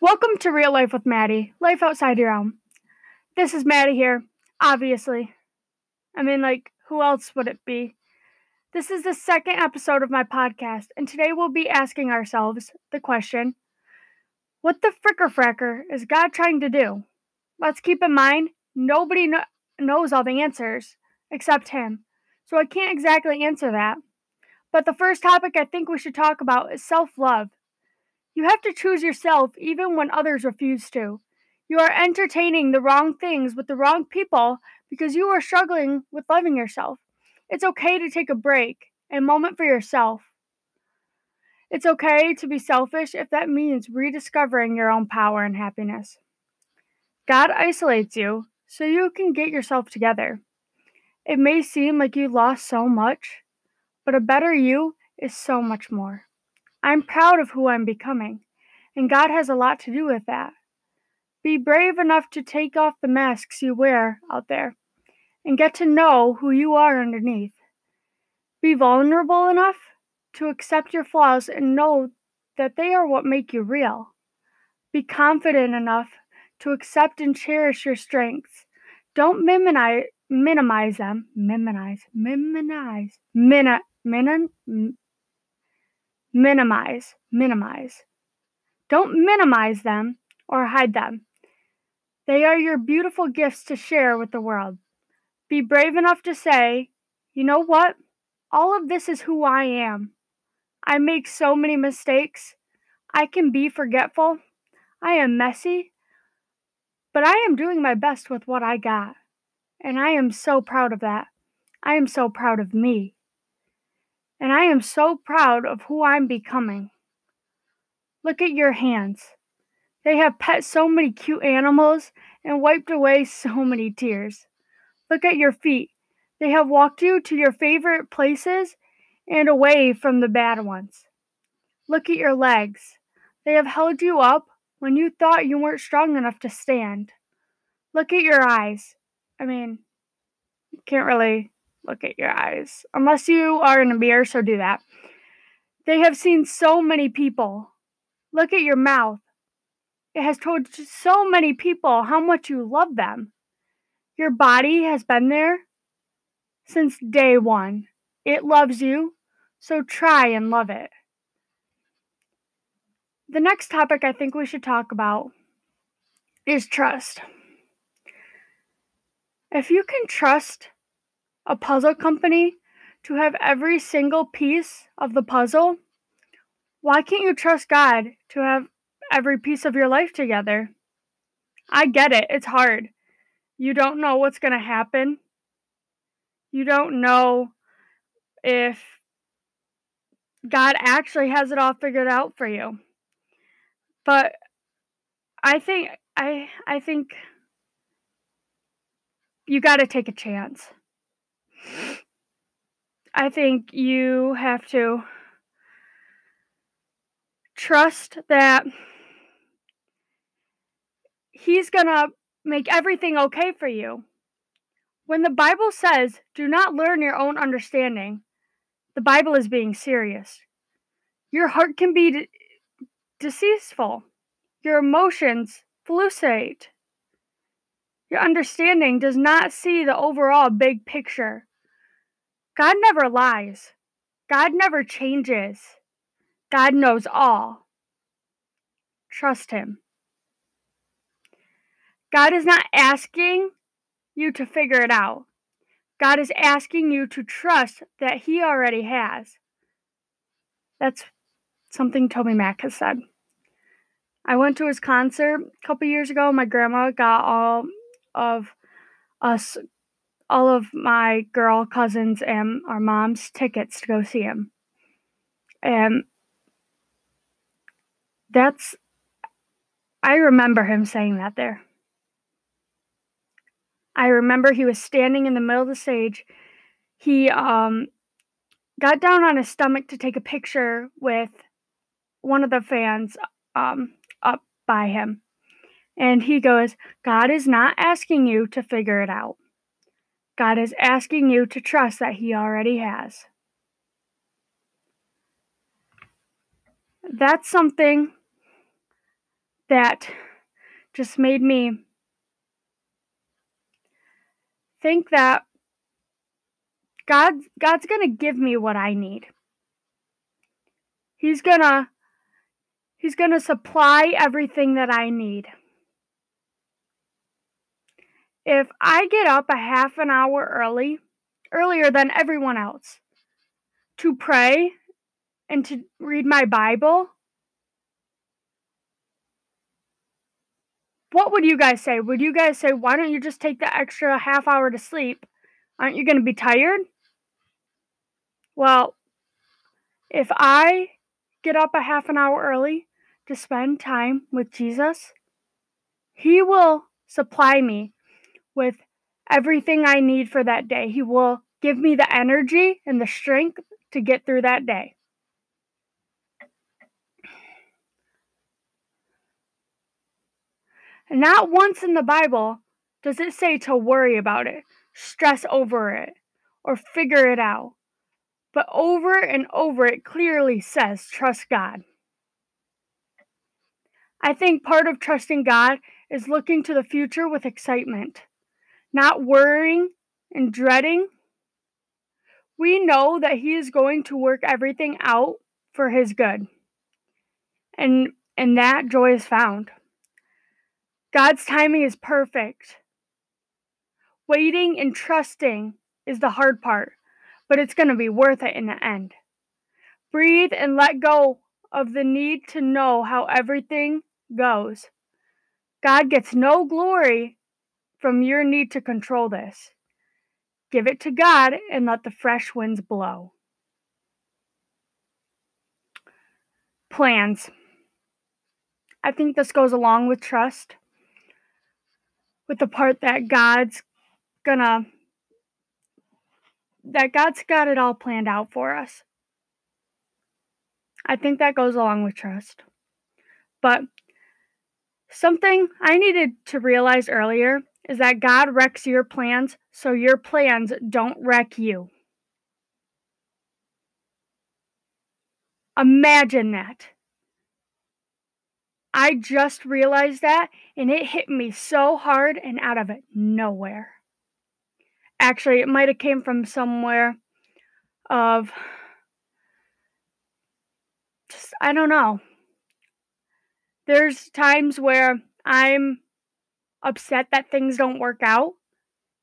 Welcome to Real Life with Maddie, life outside your own. This is Maddie here, obviously. I mean, like, who else would it be? This is the second episode of my podcast, and today we'll be asking ourselves the question What the fricker fracker is God trying to do? Let's keep in mind, nobody kn- knows all the answers except Him, so I can't exactly answer that. But the first topic I think we should talk about is self love. You have to choose yourself even when others refuse to. You are entertaining the wrong things with the wrong people because you are struggling with loving yourself. It's okay to take a break, a moment for yourself. It's okay to be selfish if that means rediscovering your own power and happiness. God isolates you so you can get yourself together. It may seem like you lost so much, but a better you is so much more. I'm proud of who I'm becoming, and God has a lot to do with that. Be brave enough to take off the masks you wear out there and get to know who you are underneath. Be vulnerable enough to accept your flaws and know that they are what make you real. Be confident enough to accept and cherish your strengths. Don't minimize, minimize them. Minimize, minimize, min, min, minimize, minimize. Don't minimize them or hide them. They are your beautiful gifts to share with the world. Be brave enough to say, you know what? All of this is who I am. I make so many mistakes. I can be forgetful. I am messy. But I am doing my best with what I got. And I am so proud of that. I am so proud of me and I am so proud of who I'm becoming. Look at your hands. They have pet so many cute animals and wiped away so many tears. Look at your feet. They have walked you to your favorite places and away from the bad ones. Look at your legs. They have held you up when you thought you weren't strong enough to stand. Look at your eyes. I mean, you can't really look at your eyes. Unless you are in a mirror, so do that. They have seen so many people. Look at your mouth. It has told so many people how much you love them. Your body has been there since day one. It loves you, so try and love it. The next topic I think we should talk about is trust. If you can trust a puzzle company to have every single piece of the puzzle, why can't you trust God to have every piece of your life together? I get it, it's hard. You don't know what's going to happen. You don't know if God actually has it all figured out for you. But I think I I think you got to take a chance. I think you have to trust that He's going to make everything okay for you. When the Bible says, do not learn your own understanding, the Bible is being serious. Your heart can be de- deceitful, your emotions hallucinate. Your understanding does not see the overall big picture. God never lies. God never changes. God knows all. Trust Him. God is not asking you to figure it out. God is asking you to trust that He already has. That's something Toby Mac has said. I went to his concert a couple years ago. My grandma got all of us all of my girl cousins and our mom's tickets to go see him. And that's, I remember him saying that there. I remember he was standing in the middle of the stage. He um, got down on his stomach to take a picture with one of the fans um, up by him. And he goes, God is not asking you to figure it out. God is asking you to trust that He already has. That's something that just made me think that God God's going to give me what I need. He's going to He's going to supply everything that I need. If I get up a half an hour early, earlier than everyone else, to pray and to read my Bible, what would you guys say? Would you guys say, why don't you just take the extra half hour to sleep? Aren't you going to be tired? Well, if I get up a half an hour early to spend time with Jesus, He will supply me with everything I need for that day. He will give me the energy and the strength to get through that day. Not once in the Bible does it say to worry about it, stress over it, or figure it out. But over and over it clearly says trust God. I think part of trusting God is looking to the future with excitement, not worrying and dreading. We know that He is going to work everything out for His good. And, and that joy is found. God's timing is perfect. Waiting and trusting is the hard part, but it's going to be worth it in the end. Breathe and let go of the need to know how everything goes. God gets no glory from your need to control this. Give it to God and let the fresh winds blow. Plans. I think this goes along with trust, with the part that God's gonna, that God's got it all planned out for us. I think that goes along with trust. But Something I needed to realize earlier is that God wrecks your plans so your plans don't wreck you. Imagine that. I just realized that and it hit me so hard and out of it nowhere. Actually, it might have came from somewhere of just I don't know there's times where I'm upset that things don't work out.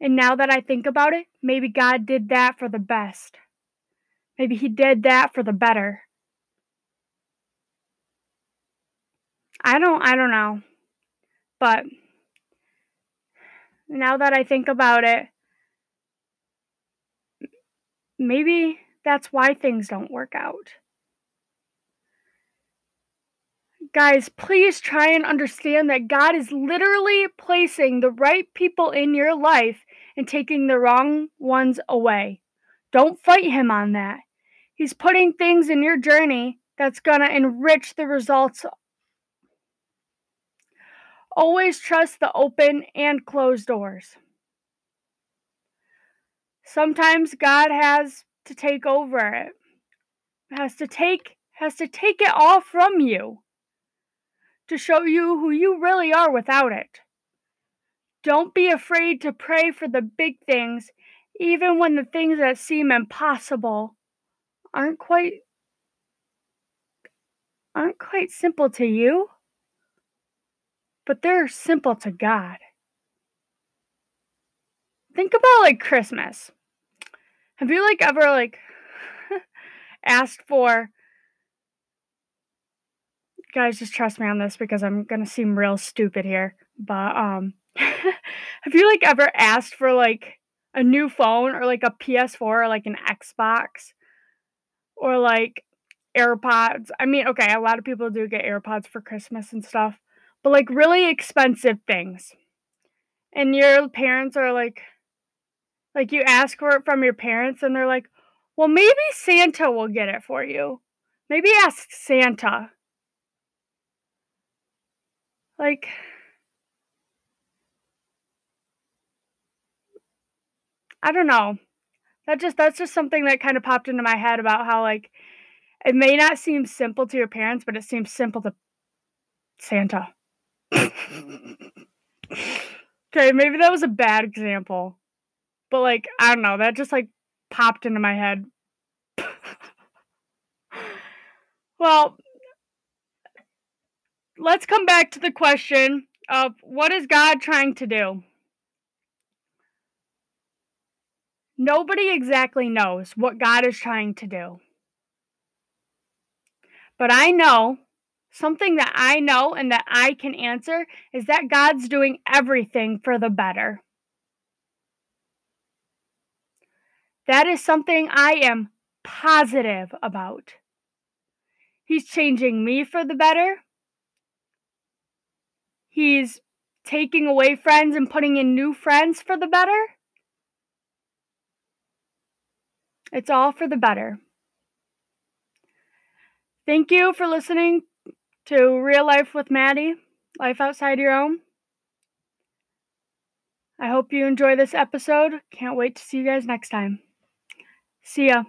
And now that I think about it, maybe God did that for the best. Maybe He did that for the better. I don't I don't know. But now that I think about it, maybe that's why things don't work out. Guys, please try and understand that God is literally placing the right people in your life and taking the wrong ones away. Don't fight Him on that. He's putting things in your journey that's going to enrich the results. Always trust the open and closed doors. Sometimes God has to take over it. Has to take has to take it all from you to show you who you really are without it. Don't be afraid to pray for the big things, even when the things that seem impossible aren't quite aren't quite simple to you, but they're simple to God. Think about like Christmas. Have you like ever like asked for guys just trust me on this because I'm gonna seem real stupid here. But um have you like ever asked for like a new phone or like a PS4 or like an Xbox or like AirPods? I mean, okay, a lot of people do get AirPods for Christmas and stuff, but like really expensive things. And your parents are like like you ask for it from your parents and they're like, "Well, maybe Santa will get it for you." Maybe ask Santa. Like, I don't know. That just that's just something that kind of popped into my head about how like it may not seem simple to your parents, but it seems simple to Santa. okay, maybe that was a bad example. But like, I don't know, that just like popped into my head. well, let's come back to the question of what is God trying to do? Nobody exactly knows what God is trying to do. But I know something that I know and that I can answer is that God's doing everything for the better. That is something I am positive about. He's changing me for the better. He's taking away friends and putting in new friends for the better. It's all for the better. Thank you for listening to Real Life with Maddie, Life Outside Your Own. I hope you enjoy this episode. Can't wait to see you guys next time. See ya.